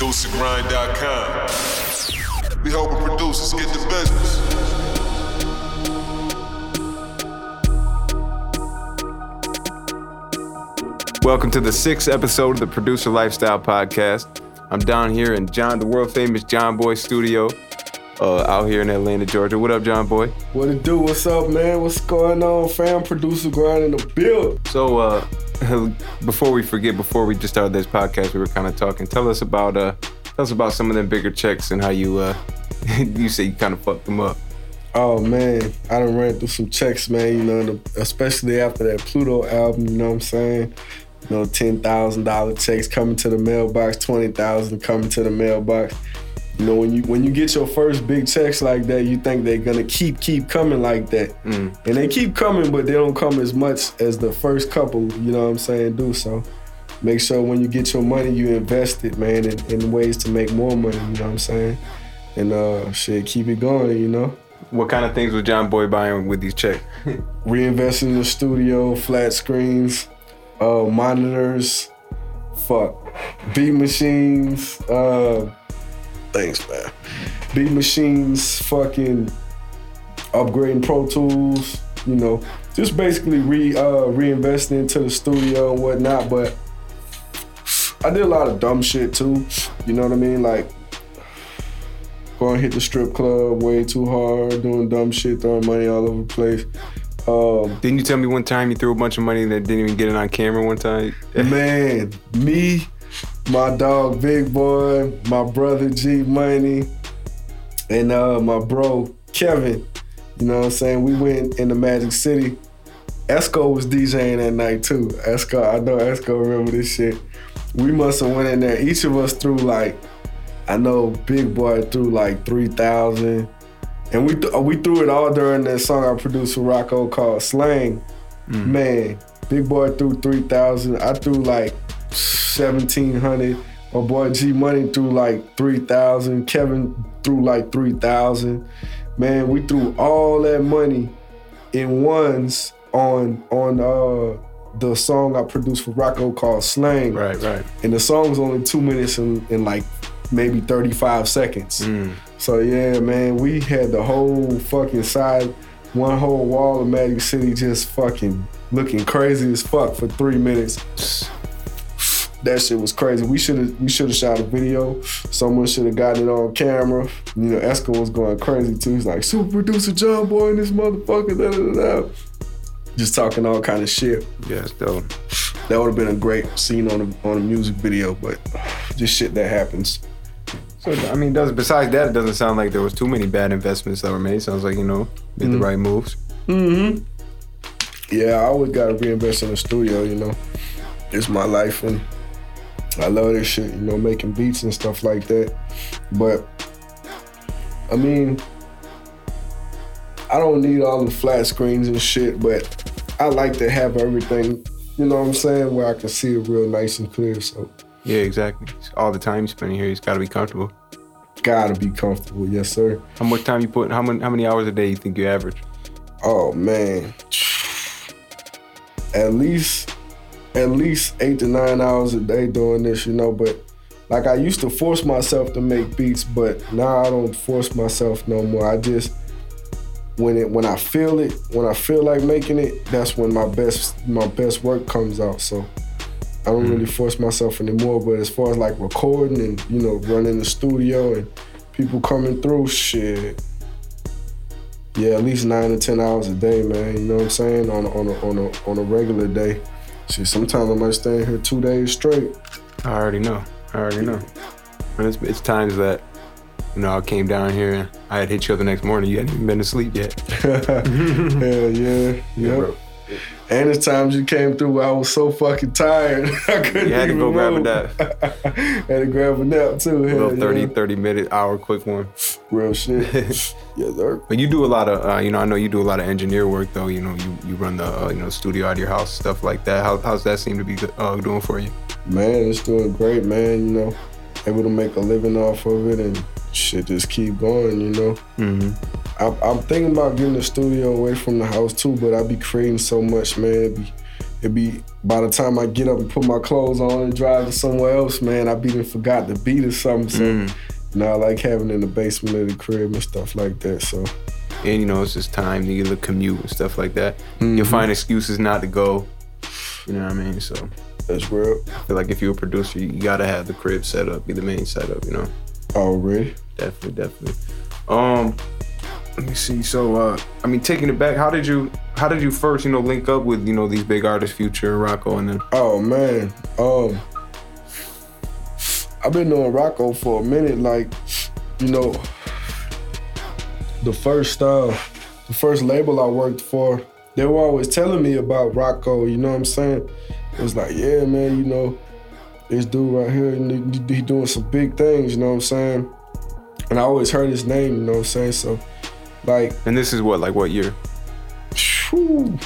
ProducerGrind.com. We helping producers get the business. Welcome to the sixth episode of the Producer Lifestyle Podcast. I'm down here in John, the world famous John Boy studio, uh, out here in Atlanta, Georgia. What up, John Boy? What it do? What's up, man? What's going on, fam? Producer grind in the build. So, uh, before we forget, before we just started this podcast, we were kind of talking. Tell us about, uh, tell us about some of them bigger checks and how you, uh, you say you kind of fucked them up. Oh man, I done ran through some checks, man. You know, especially after that Pluto album. You know what I'm saying? You know, ten thousand dollar checks coming to the mailbox, twenty thousand coming to the mailbox. You know, when you when you get your first big checks like that, you think they're gonna keep keep coming like that, mm. and they keep coming, but they don't come as much as the first couple. You know what I'm saying? Do so. Make sure when you get your money, you invest it, man, in, in ways to make more money. You know what I'm saying? And uh, shit, keep it going. You know. What kind of things was John Boy buying with these checks? Reinvesting in the studio, flat screens, uh, monitors, fuck, beat machines, uh, thanks, man. Beat machines, fucking upgrading Pro Tools, you know, just basically re uh, reinvesting into the studio and whatnot. But I did a lot of dumb shit too. You know what I mean? Like going hit the strip club way too hard, doing dumb shit, throwing money all over the place. Um, Didn't you tell me one time you threw a bunch of money that didn't even get it on camera one time? man, me, my dog Big Boy, my brother G Money, and uh, my bro Kevin. You know what I'm saying? We went in the Magic City. Esco was DJing that night too. Esco, I know Esco remember this shit. We must have went in there. Each of us threw like, I know Big Boy threw like three thousand. And we th- we threw it all during that song I produced for Rocko called Slang. Mm. Man, Big Boy threw 3,000. I threw like 1,700. My boy G Money threw like 3,000. Kevin threw like 3,000. Man, we threw all that money in ones on on uh the song I produced for Rocko called Slang. Right, right. And the song was only two minutes and, and like maybe 35 seconds. Mm. So yeah, man, we had the whole fucking side, one whole wall of Magic City just fucking looking crazy as fuck for three minutes. That shit was crazy. We should have we should have shot a video. Someone should have gotten it on camera. You know, Esco was going crazy too. He's like, super producer John Boy and this motherfucker, da da da. Just talking all kind of shit. Yeah, dope. That would have been a great scene on a on a music video, but just shit that happens. So I mean, does besides that, it doesn't sound like there was too many bad investments that were made. Sounds like you know made mm-hmm. the right moves. Mm-hmm. Yeah, I always gotta reinvest in the studio. You know, it's my life, and I love this shit. You know, making beats and stuff like that. But I mean, I don't need all the flat screens and shit, but I like to have everything. You know what I'm saying? Where I can see it real nice and clear. So. Yeah, exactly. All the time spending here, he's got to be comfortable. Gotta be comfortable, yes, sir. How much time you put? How many? How many hours a day you think you average? Oh man, at least, at least eight to nine hours a day doing this, you know. But like I used to force myself to make beats, but now I don't force myself no more. I just when it when I feel it, when I feel like making it, that's when my best my best work comes out. So I don't mm. really force myself anymore. But as far as like recording and you know running the studio and people coming through, shit. Yeah, at least nine to ten hours a day, man. You know what I'm saying? On a, on a, on a, on a regular day. Shit, sometimes I might stay here two days straight. I already know. I already know. And it's, it's times that you know, I came down here and I had hit you up the next morning. You hadn't even been to sleep yet. Hell yeah. Yep. And the times you came through, I was so fucking tired. I couldn't You had to go move. grab a nap. had to grab a nap too. A little 30, yeah. 30 minute, hour quick one. Real shit. yes, sir. But you do a lot of, uh, you know, I know you do a lot of engineer work though. You know, you, you run the, uh, you know, studio out of your house, stuff like that. How, how's that seem to be uh, doing for you? Man, it's doing great, man. You know, able to make a living off of it and shit just keep going, you know. Mm-hmm. I, am thinking about getting the studio away from the house too, but I be creating so much, man. It be, it be by the time I get up and put my clothes on and drive to somewhere else, man, I be done forgot the beat or something. So Mm. now I like having it in the basement of the crib and stuff like that. So And you know, it's just time to get a commute and stuff like that. Mm-hmm. You'll find excuses not to go. You know what I mean? So that's real. I feel like if you're a producer, you gotta have the crib set up, be the main setup, you know? Already. Definitely, definitely. Um, let me see. So, uh, I mean, taking it back, how did you, how did you first, you know, link up with, you know, these big artists, Future, Rocko, and then? Oh man. Um I've been doing Rocko for a minute, like, you know, the first uh the first label I worked for, they were always telling me about Rocko, you know what I'm saying? It was like, yeah, man, you know, this dude right here, he he doing some big things, you know what I'm saying? And I always heard his name, you know what I'm saying? So like And this is what, like, what year? Whew.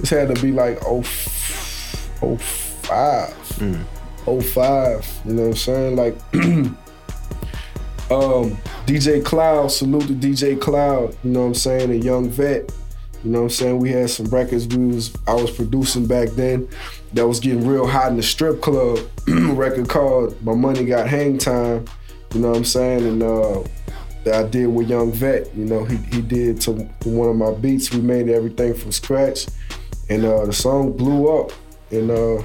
This had to be like oh, oh five, oh five. You know what I'm saying? Like, um, DJ Cloud. Salute to DJ Cloud. You know what I'm saying? A young vet. You know what I'm saying? We had some records we was I was producing back then that was getting real hot in the strip club. record called My Money Got Hang Time. You know what I'm saying? And uh that I did with Young Vet. You know, he, he did to, to one of my beats. We made everything from scratch. And uh, the song blew up. And, uh,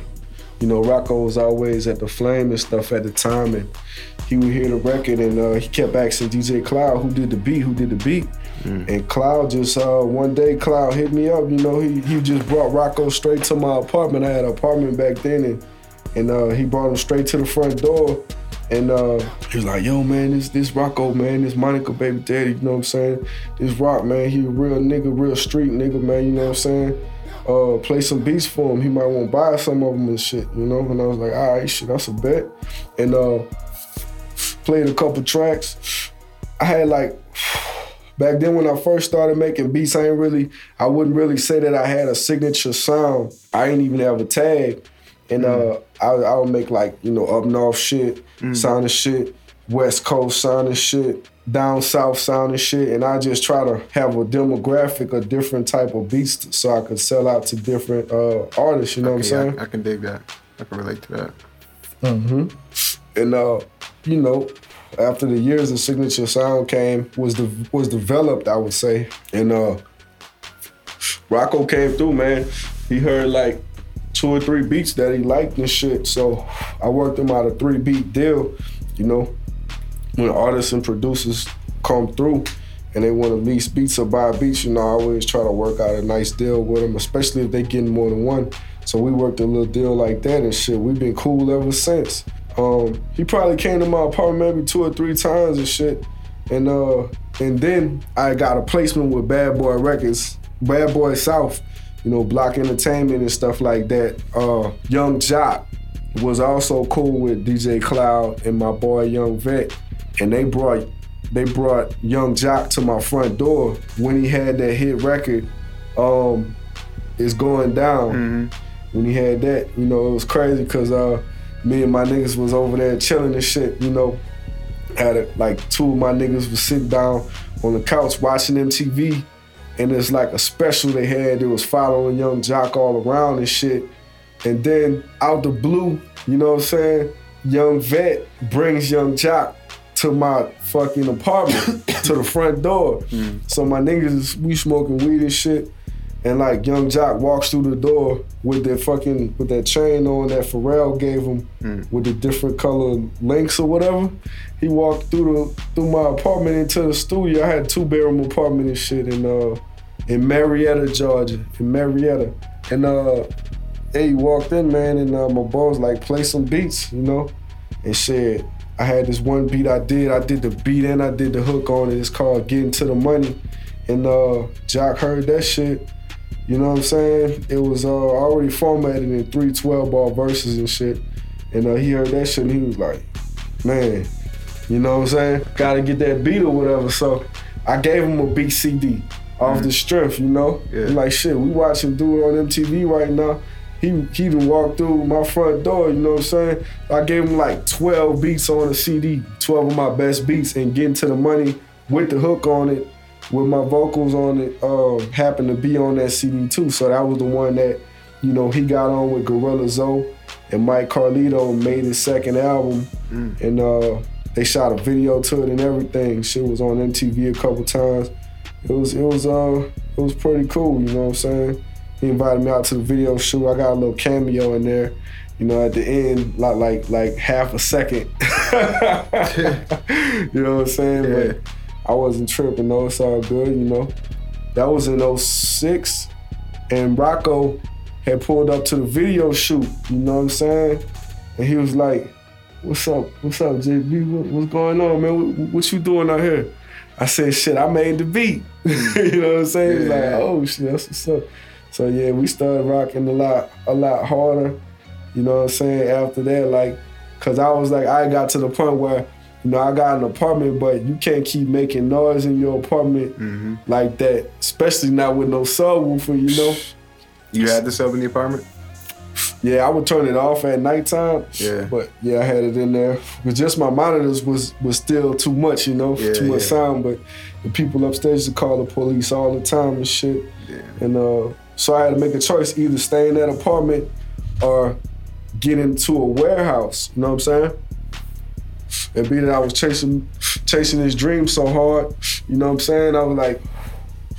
you know, Rocko was always at the flame and stuff at the time. And he would hear the record and uh, he kept asking DJ Cloud who did the beat, who did the beat. And Cloud just, uh, one day, Cloud hit me up. You know, he, he just brought Rocko straight to my apartment. I had an apartment back then. And, and uh, he brought him straight to the front door. And uh, he was like, yo, man, this this Rocko, man, this Monica baby daddy, you know what I'm saying? This Rock, man, he a real nigga, real street nigga, man, you know what I'm saying? Uh, play some beats for him. He might want to buy some of them and shit, you know? And I was like, all right, shit, that's a bet. And uh, played a couple tracks. I had like, back then when I first started making beats, I ain't really, I wouldn't really say that I had a signature sound. I ain't even have a tag. And uh, I, I would make like, you know, up north shit, sounding shit, west coast sounding shit, down south sounding shit. And I just try to have a demographic, a different type of beats so I could sell out to different uh, artists, you know what I'm saying? I, I can dig that. I can relate to that. and uh, you know, after the years the signature sound came, was the was developed, I would say. And uh Rocko came through, man. He heard like two or three beats that he liked and shit. So I worked him out a three beat deal, you know. When artists and producers come through and they want to lease beats or buy beats, you know, I always try to work out a nice deal with them, especially if they getting more than one. So we worked a little deal like that and shit. We've been cool ever since. Um, he probably came to my apartment maybe two or three times and shit. And uh, and then I got a placement with Bad Boy Records, Bad Boy South, you know, Block Entertainment and stuff like that. Uh, Yung Joc was also cool with DJ Cloud and my boy Young Vet, and they brought they brought Yung Joc to my front door when he had that hit record. Um, it's going down. When he had that, you know, it was crazy because uh, me and my niggas was over there chilling and shit. You know, had it like two of my niggas was sitting down on the couch watching MTV, and it's like a special they had. It was following Yung Joc all around and shit. And then out the blue, you know what I'm saying? Young Vet brings Yung Joc to my fucking apartment, to the front door. So my niggas, we smoking weed and shit. And like Yung Joc walks through the door with that fucking with that chain on that Pharrell gave him with the different color links or whatever. He walked through the through my apartment into the studio. I had two bedroom apartment and shit and uh in Marietta, Georgia. In Marietta. And uh hey, he walked in, man, and uh, my boss like play some beats, you know? And shit. I had this one beat I did. I did the beat and I did the hook on it. It's called Getting to the Money. And uh Joc heard that shit. You know what I'm saying? It was uh, already formatted in three 12 ball verses and shit. And uh, he heard that shit and he was like, man, you know what I'm saying? Gotta get that beat or whatever. So I gave him a beat CD off the strength, you know? Yeah. Like, shit, we watch him do it on MTV right now. He he done walked through my front door, you know what I'm saying? I gave him like 12 beats on a CD, 12 of my best beats, and getting to the money with the hook on it, with my vocals on it, uh, happened to be on that CD too. So that was the one that you know, he got on with Gorilla Zoe and Mike Carlito made his second album. And uh, they shot a video to it and everything. Shit was on MTV a couple times. It was it was uh it was pretty cool, you know what I'm saying? He invited me out to the video shoot. I got a little cameo in there, you know, at the end, like like like half a second. you know what I'm saying? Yeah. But I wasn't tripping though, it's all good, you know. That was in 06 and Rocko had pulled up to the video shoot, you know what I'm saying? And he was like, What's up? What's up, JB? What, what's going on, man? What, what you doing out here? I said, shit, I made the beat. you know what I'm saying? He's like, oh shit, that's what's up. So yeah, we started rocking a lot, a lot harder. You know what I'm saying? After that, like, cause I was like, I got to the point where, you know, I got an apartment, but you can't keep making noise in your apartment Mm-hmm. like that, especially not with no subwoofer, you know? You had the sub in the apartment? Yeah, I would turn it off at nighttime. Yeah. But yeah, I had it in there. But just my monitors was was still too much, you know, Yeah, too much yeah. sound. But the people upstairs to call the police all the time and shit. Yeah. And uh, so I had to make a choice: either stay in that apartment or get into a warehouse. You know what I'm saying? And being that I was chasing chasing this dream so hard, you know what I'm saying? I was like,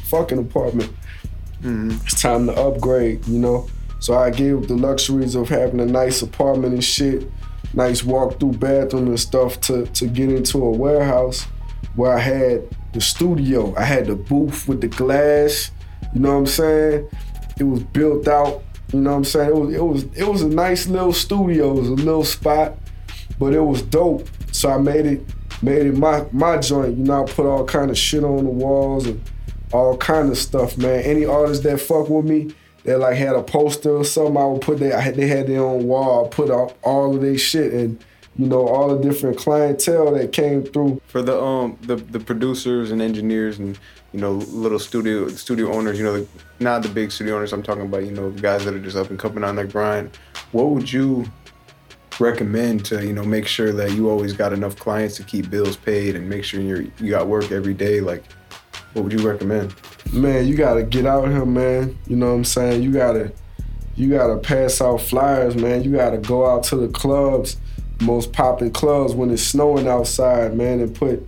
fucking apartment. It's time to upgrade, you know? So I gave the luxuries of having a nice apartment and shit, nice walk-through bathroom and stuff to, to get into a warehouse where I had the studio. I had the booth with the glass, you know what I'm saying? It was built out, you know what I'm saying? It was it was it was a nice little studio, it was a little spot, but it was dope. So I made it made it my my joint. You know, I put all kind of shit on the walls and all kind of stuff, man. Any artists that fuck with me, that like had a poster or something, I would put had, they had their own wall. Put up all of their shit and you know all the different clientele that came through. For the um the the producers and engineers and you know little studio studio owners, you know, the, not the big studio owners. I'm talking about you know guys that are just up and coming on their grind. What would you recommend to you know make sure that you always got enough clients to keep bills paid and make sure you're you got work every day? Like, what would you recommend? Man, you gotta get out here, man. You know what I'm saying? You gotta you gotta pass out flyers, man. You gotta go out to the clubs, most popping clubs when it's snowing outside, man, and put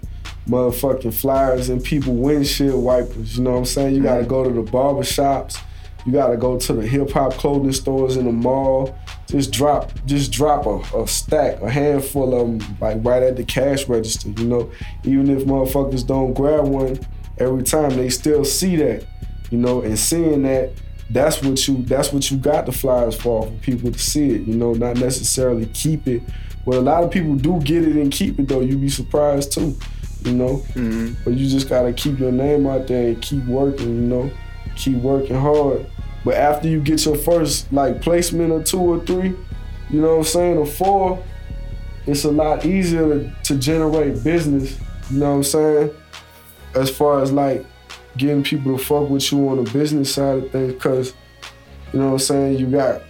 motherfucking flyers in people windshield wipers. You know what I'm saying? You gotta go to the barber shops. You gotta go to the hip hop clothing stores in the mall. Just drop, just drop a, a stack, a handful of them, like right at the cash register. You know, even if motherfuckers don't grab one every time, they still see that. You know, and seeing that, that's what you, that's what you got the flyers for, for people to see it. You know, not necessarily keep it. But a lot of people do get it and keep it though. You'd be surprised too. You know, Mm-hmm. but you just gotta keep your name out there and keep working, you know, keep working hard. But after you get your first like placement or two or three, you know what I'm saying, or four, it's a lot easier to, to generate business, you know what I'm saying? As far as like getting people to fuck with you on the business side of things, cause you know what I'm saying, you got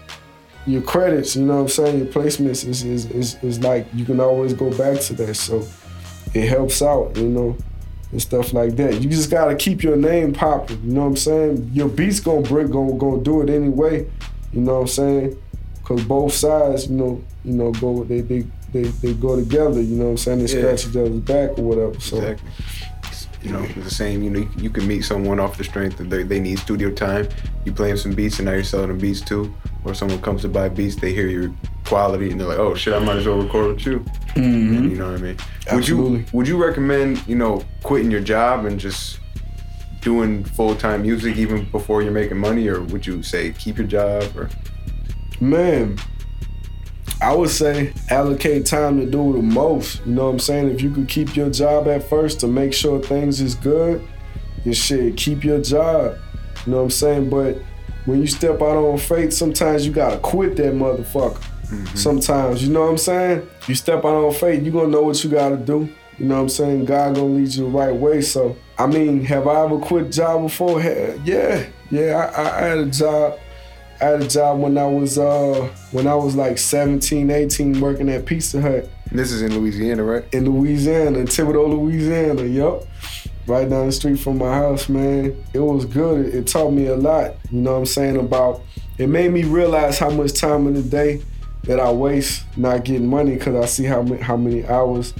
your credits, you know what I'm saying, your placements is is, is, is like you can always go back to that. So it helps out, you know, and stuff like that. You just gotta keep your name popping, you know what I'm saying? Your beats gonna break, gonna, gonna do it anyway, you know what I'm saying? Cause both sides, you know, you know, go they they they, they go together, you know what I'm saying? They Yeah. scratch each other's back or whatever. So Exactly. You know, it's the same. You know, you, you can meet someone off the strength that they, they need studio time. You play them some beats, and now you're selling them beats too. Or someone comes to buy beats, they hear your quality, and they're like, "Oh shit, I might as well record with you." Mm-hmm. You know what I mean? Would you Absolutely. Would you recommend you know quitting your job and just doing full time music even before you're making money, or would you say keep your job? Or Man, I would say allocate time to do the most. You know what I'm saying? If you could keep your job at first to make sure things is good, you should keep your job. You know what I'm saying? But when you step out on faith, sometimes you gotta quit that motherfucker. Mm-hmm. Sometimes, you know what I'm saying? You step out on faith, you gonna know what you gotta do. You know what I'm saying? God gonna lead you the right way. So, I mean, have I ever quit job before? Yeah, yeah. I, I had a job. I had a job when I was uh when I was like 17, 18, working at Pizza Hut this is in Louisiana, right? in Louisiana, in Thibodaux, Louisiana. Yup. Right down the street from my house, man. It was good. It, it taught me a lot, you know what I'm saying, about it made me realize how much time in the day that I waste not getting money because I see how many, how many hours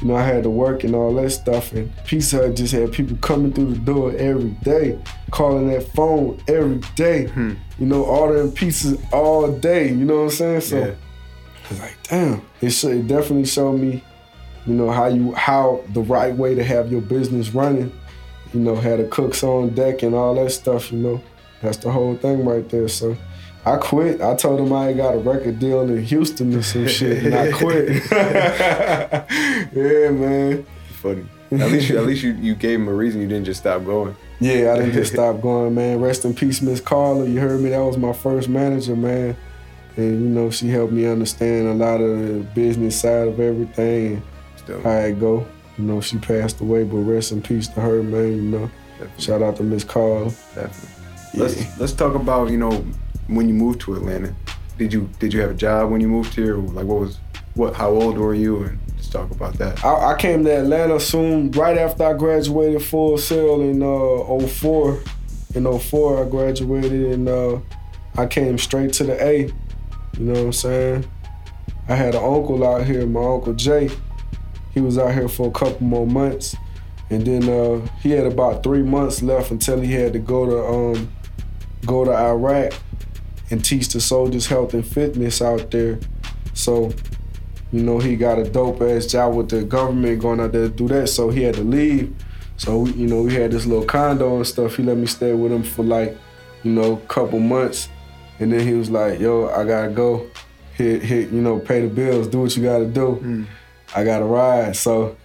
you know I had to work and all that stuff. And Pizza Hut just had people coming through the door every day, calling that phone every day. Hmm. You know, ordering pizzas all day. You know what I'm saying? So Yeah. I was like, damn. It, it definitely showed me, you know, how you how the right way to have your business running. You know, had the cooks on deck and all that stuff. You know, that's the whole thing right there. So. I quit. I told him I ain't got a record deal in Houston or some shit, and I quit. yeah, man. Funny. At least you, at least you, you gave him a reason. You didn't just stop going. Yeah, I didn't just stop going, man. Rest in peace, Miss Carla. You heard me. That was my first manager, man. And you know, she helped me understand a lot of the business side of everything Still, how it go. You know, she passed away, but rest in peace to her, man. You know, definitely, shout out to Miss Carla. definitely. Yeah. Let's let's talk about you know when you moved to Atlanta. Did you did you have a job when you moved here? Like what was what? How old were you? And just talk about that. I, I came to Atlanta soon, right after I graduated full sail in uh 04. In 04, I graduated and uh, I came straight to the A. You know what I'm saying? I had an uncle out here, my uncle Jay. He was out here for a couple more months. And then uh, he had about three months left until he had to go to um, go to Iraq and teach the soldiers health and fitness out there. So you know, he got a dope ass job with the government going out there to do that, so he had to leave. So, you know, we had this little condo and stuff. He let me stay with him for like, you know, couple months. And then he was like, yo, I gotta go. Hit, hit, you know, pay the bills, do what you gotta do. Mm. I gotta ride. So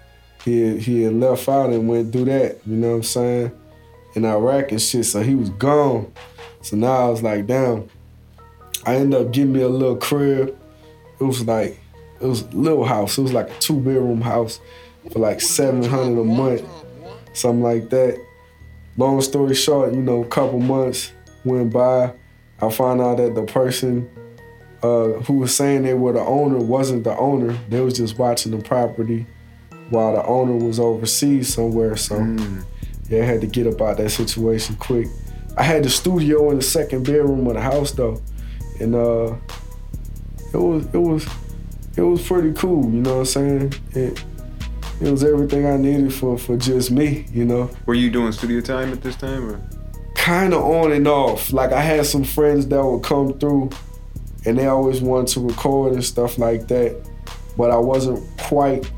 he, he had left out and went do that, you know what I'm saying? In Iraq and shit, so he was gone. So now I was like, damn. I ended up getting me a little crib. It was like, it was a little house. It was like a two bedroom house for like 700 a month, something like that. Long story short, you know, a couple months went by. I found out that the person uh, who was saying they were the owner wasn't the owner. They was just watching the property while the owner was overseas somewhere. So Mm. yeah, I had to get up out that situation quick. I had the studio in the second bedroom of the house though, and uh, it was it was it was pretty cool. You know what I'm saying? It it was everything I needed for for just me. You know, Were you doing studio time at this time, or kind of on and off. Like I had some friends that would come through, and they always wanted to record and stuff like that, but I wasn't quite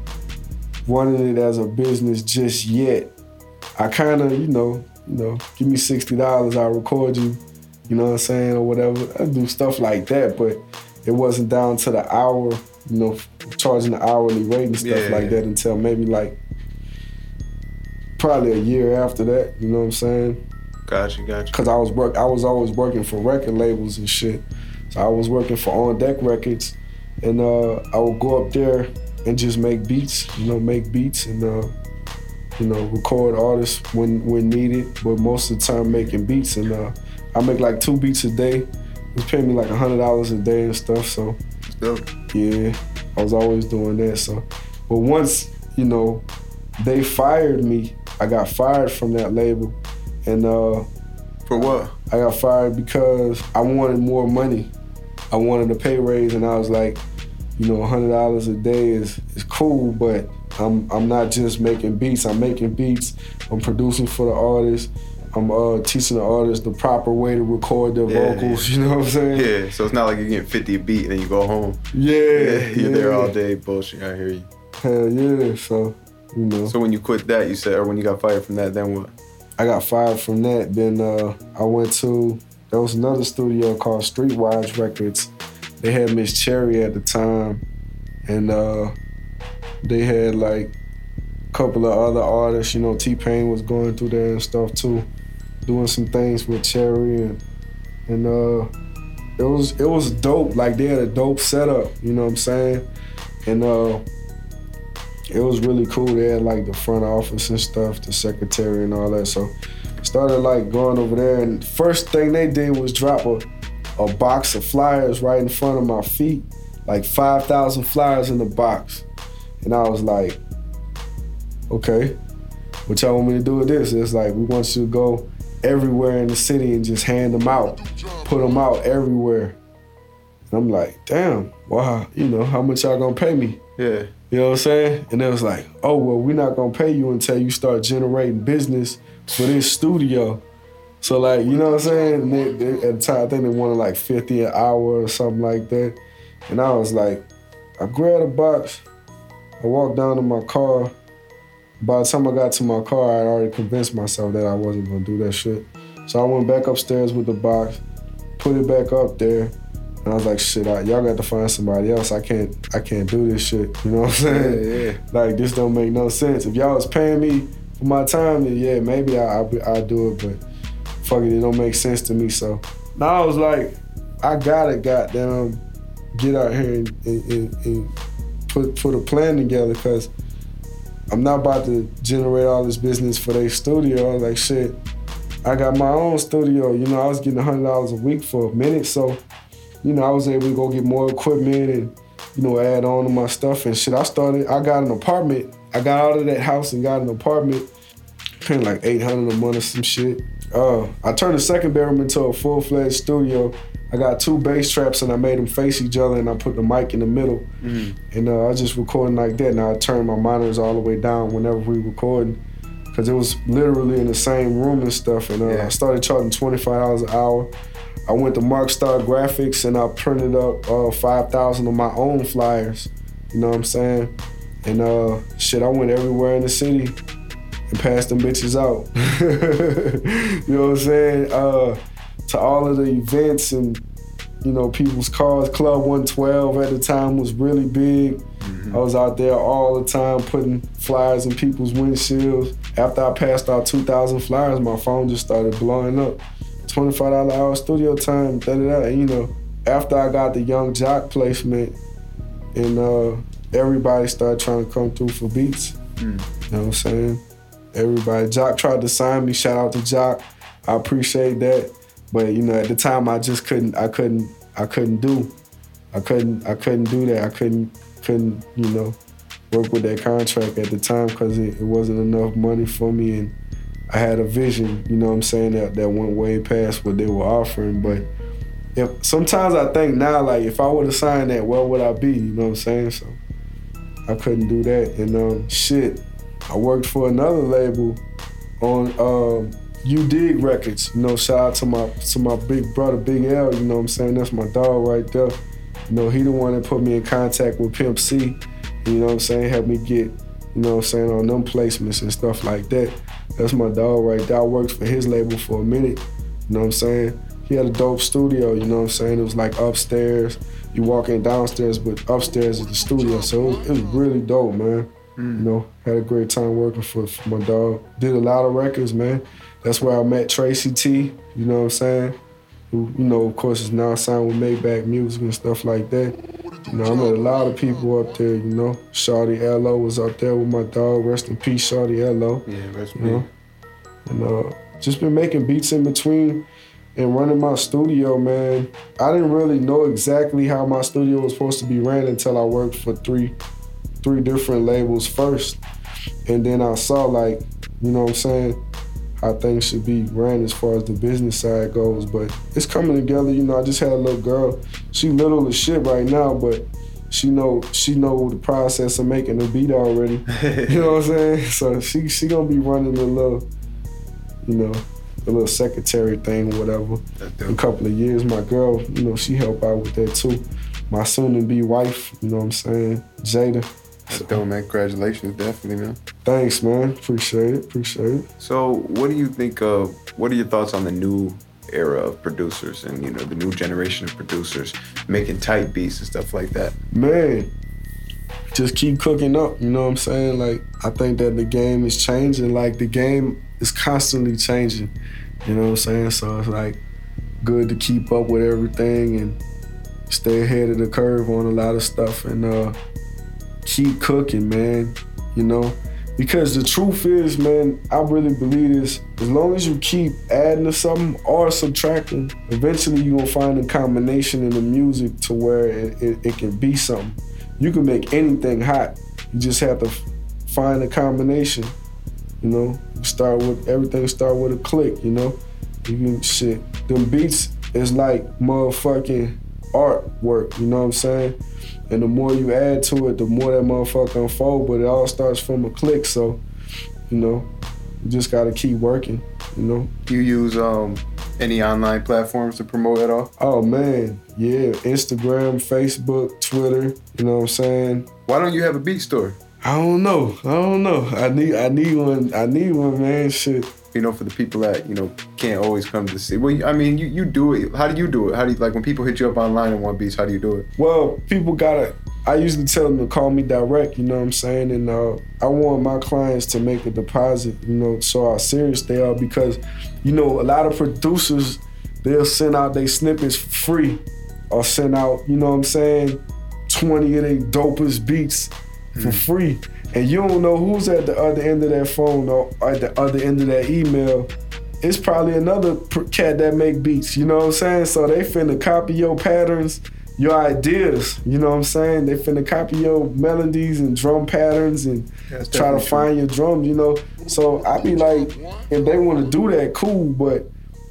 running it as a business just yet. I kind of, you know, you know, give me sixty dollars, I'll record you. You know what I'm saying, or whatever. I do stuff like that, but it wasn't down to the hour, you know, charging the hourly rate and stuff Yeah. like that until maybe like probably a year after that. You know what I'm saying? gotcha, gotcha? Cause I was work, I was always working for record labels and shit. So I was working for On Deck Records, and uh, I would go up there and just make beats. You know, make beats and uh, you know record artists when when needed. But most of the time making beats, and uh, I make like two beats a day. Was paying me like a hundred dollars a day and stuff. So yeah, I was always doing that. So, but once you know they fired me, I got fired from that label, and uh, For what? I got fired because I wanted more money. I wanted a pay raise, and I was like, you know, hundred dollars a day is is cool, but I'm I'm not just making beats. I'm making beats. I'm producing for the artist. I'm uh, teaching the artist the proper way to record their Yeah, vocals. You know what I'm saying? Yeah, so it's not like you're getting 50 a beat and then you go home. Yeah, Yeah, you're there all day, bullshit. I hear you. Hell yeah. So, you know. So when you quit that, you said, or when you got fired from that, then what? I got fired from that. Then uh, I went to there was another studio called Streetwise Records. They had Miss Cherry at the time, and uh, they had like a couple of other artists. You know, T Pain was going through there and stuff too, doing some things with Cherry and and uh, it was it was dope. Like they had a dope setup. You know what I'm saying? And uh, it was really cool. They had like the front office and stuff, the secretary and all that. So started like going over there, and first thing they did was drop a, a box of flyers right in front of my feet, like five thousand flyers in the box, and I was like, okay, what y'all want me to do with this? It's like we want you to go everywhere in the city and just hand them out, put them out everywhere. And I'm like, damn, wow, you know, how much y'all gonna pay me? Yeah. You know what I'm saying? And it was like, oh well, we're not gonna pay you until you start generating business for this studio. So like, you know what I'm saying? And they, they, at the time, I think they wanted like 50 an hour or something like that. And I was like, I grabbed a box, I walked down to my car. By the time I got to my car, I already convinced myself that I wasn't gonna do that shit. So I went back upstairs with the box, put it back up there, and I was like, shit, I, y'all got to find somebody else. I can't, I can't do this shit. You know what I'm saying? Yeah, yeah. Like this don't make no sense. If y'all was paying me for my time, then yeah, maybe I I I do it, but fuck it, it don't make sense to me. So now I was like, I gotta goddamn get out here and, and, and, and put put a plan together because I'm not about to generate all this business for their studio. Like, shit, I got my own studio. You know, I was getting hundred dollars a week for a minute, so you know, I was able to go get more equipment and you know add on to my stuff and shit. I started. I got an apartment. I got out of that house and got an apartment, paying like eight hundred a month or some shit. Uh, I turned the second bedroom into a full fledged studio. I got two bass traps and I made them face each other and I put the mic in the middle. And uh, I was just recording like that. Now I turned my monitors all the way down whenever we recording. Cause it was literally in the same room and stuff. And uh, Yeah. I started charging $25 an hour. I went to Mark Star Graphics and I printed up uh, 5,000 of my own flyers. You know what I'm saying? And uh, shit, I went everywhere in the city and passed them bitches out. you know what I'm saying? To all of the events and you know people's cars. Club 112 at the time was really big. I was out there all the time putting flyers in people's windshields. After I passed out 2,000 flyers, my phone just started blowing up. $25 hour studio time, da da da. And, you know, after I got the Yung Joc placement, and uh, everybody started trying to come through for beats. You know what I'm saying? Everybody. Joc tried to sign me. Shout out to Joc. I appreciate that. But you know, at the time, I just couldn't. I couldn't. I couldn't do. I couldn't. I couldn't do that. I couldn't. Couldn't. You know, work with that contract at the time because it, it wasn't enough money for me, and I had a vision. You know what I'm saying that that went way past what they were offering. But if sometimes I think now, like if I would have signed that, where would I be? You know what I'm saying? So I couldn't do that. And um, shit, I worked for another label on um, U Dig Records. You know, shout out to my to my big brother, Big L. You know what I'm saying? That's my dog right there. You know, he the one that put me in contact with Pimp C. You know what I'm saying? Helped me get, you know what I'm saying, on them placements and stuff like that. That's my dog right there. I worked for his label for a minute. You know what I'm saying? He had a dope studio, you know what I'm saying? It was like upstairs. You walk in downstairs, but upstairs is the studio. So it was, it was really dope, man. Mm. You know, had a great time working for, for my dog. Did a lot of records, man. That's where I met Tracy T, you know what I'm saying? Who, you know, of course, is now signed with Maybach Music and stuff like that. You know, I met a lot of people up there, you know. Shawty Lo was up there with my dog. Rest in peace, Shawty Lo. Yeah, that's You me. know? And uh, just been making beats in between and running my studio, man. I didn't really know exactly how my studio was supposed to be ran until I worked for three three different labels first. And then I saw like, you know what I'm saying, how things should be ran as far as the business side goes. But it's coming together, you know, I just had a little girl. She little as shit right now, but she know she know the process of making a beat already. you know what I'm saying? So she she gonna be running a little, you know, a little secretary thing, whatever. In a couple of years, my girl, you know, she help out with that too. My soon-to-be wife, you know what I'm saying, Jada. That's dope, man. Congratulations, definitely, man. Thanks, man. Appreciate it. Appreciate it. So, what do you think of? What are your thoughts on the new era of producers and you know the new generation of producers making tight beats and stuff like that? Man, just keep cooking up. You know what I'm saying? Like, I think that the game is changing. Like, the game is constantly changing. You know what I'm saying? So it's like good to keep up with everything and stay ahead of the curve on a lot of stuff and uh, keep cooking, man. You know? Because the truth is, man, I really believe this. As long as you keep adding to something or subtracting, eventually you're gonna find a combination in the music to where it, it, it can be something. You can make anything hot. You just have to find a combination. You know, start with everything. Start with a click. You know, You can shit. Them beats is like motherfucking artwork, you know what I'm saying? And the more you add to it, the more that motherfucker unfold, but it all starts from a click, so, you know, you just gotta keep working, you know? Do you use um any online platforms to promote at all? Oh man, yeah, Instagram, Facebook, Twitter, you know what I'm saying? Why don't you have a beat store? I don't know. I don't know. I need I need one. I need one, man. Shit. You know, for the people that you know can't always come to see. Well, I mean, you, you do it. How do you do it? How do you like when people hit you up online and want beats? How do you do it? Well, people gotta. I usually tell them to call me direct. You know what I'm saying? And uh, I want my clients to make a deposit. You know, so how serious they are because, you know, a lot of producers they'll send out their snippets for free, or send out. You know what I'm saying? Twenty of their dopest beats for free. And you don't know who's at the other end of that phone or at the other end of that email. It's probably another cat that make beats, you know what I'm saying? So they finna copy your patterns, your ideas, you know what I'm saying? They finna copy your melodies and drum patterns and That's try to find your drums, you know? So I be like, if they wanna do that, cool, but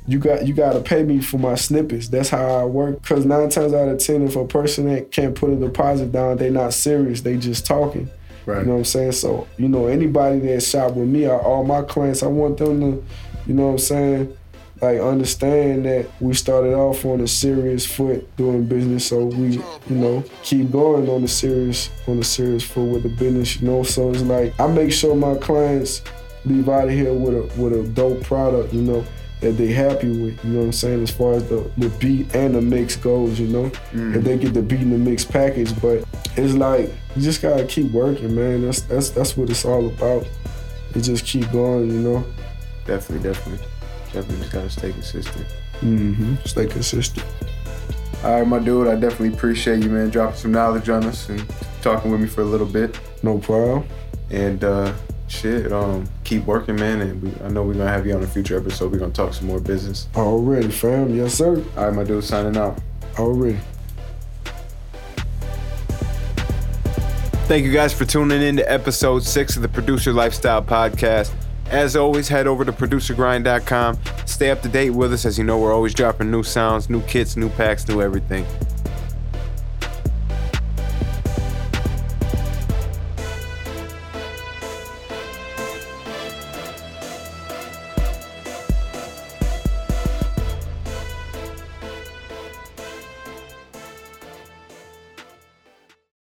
you got you gotta pay me for my snippets. That's how I work. Cause nine times out of ten, if a person that can't put a deposit down, they not serious. They just talking. Right. You know what I'm saying? So, you know, anybody that shop with me, all my clients, I want them to, you know what I'm saying, like understand that we started off on a serious foot doing business. So we, you know, keep going on a serious on a serious foot with the business, you know. So it's like I make sure my clients leave out of here with a with a dope product, you know, that they happy with, you know what I'm saying, as far as the, the beat and the mix goes, you know. If they get the beat and the mix package, but it's like you just gotta keep working, man. That's that's that's what it's all about. You just keep going, you know. Definitely, definitely, definitely just gotta stay consistent. Mm-hmm. Stay consistent. All right, my dude, I definitely appreciate you, man, dropping some knowledge on us and talking with me for a little bit. No problem. And uh, shit, um, keep working, man. And we, I know we're gonna have you on a future episode. We're gonna talk some more business. Already, fam. Yes, sir. All right, my dude, signing out. Already. Thank you guys for tuning in to episode six of the Producer Lifestyle Podcast. As always, head over to producergrind.com. Stay up to date with us as you know we're always dropping new sounds, new kits, new packs, new everything.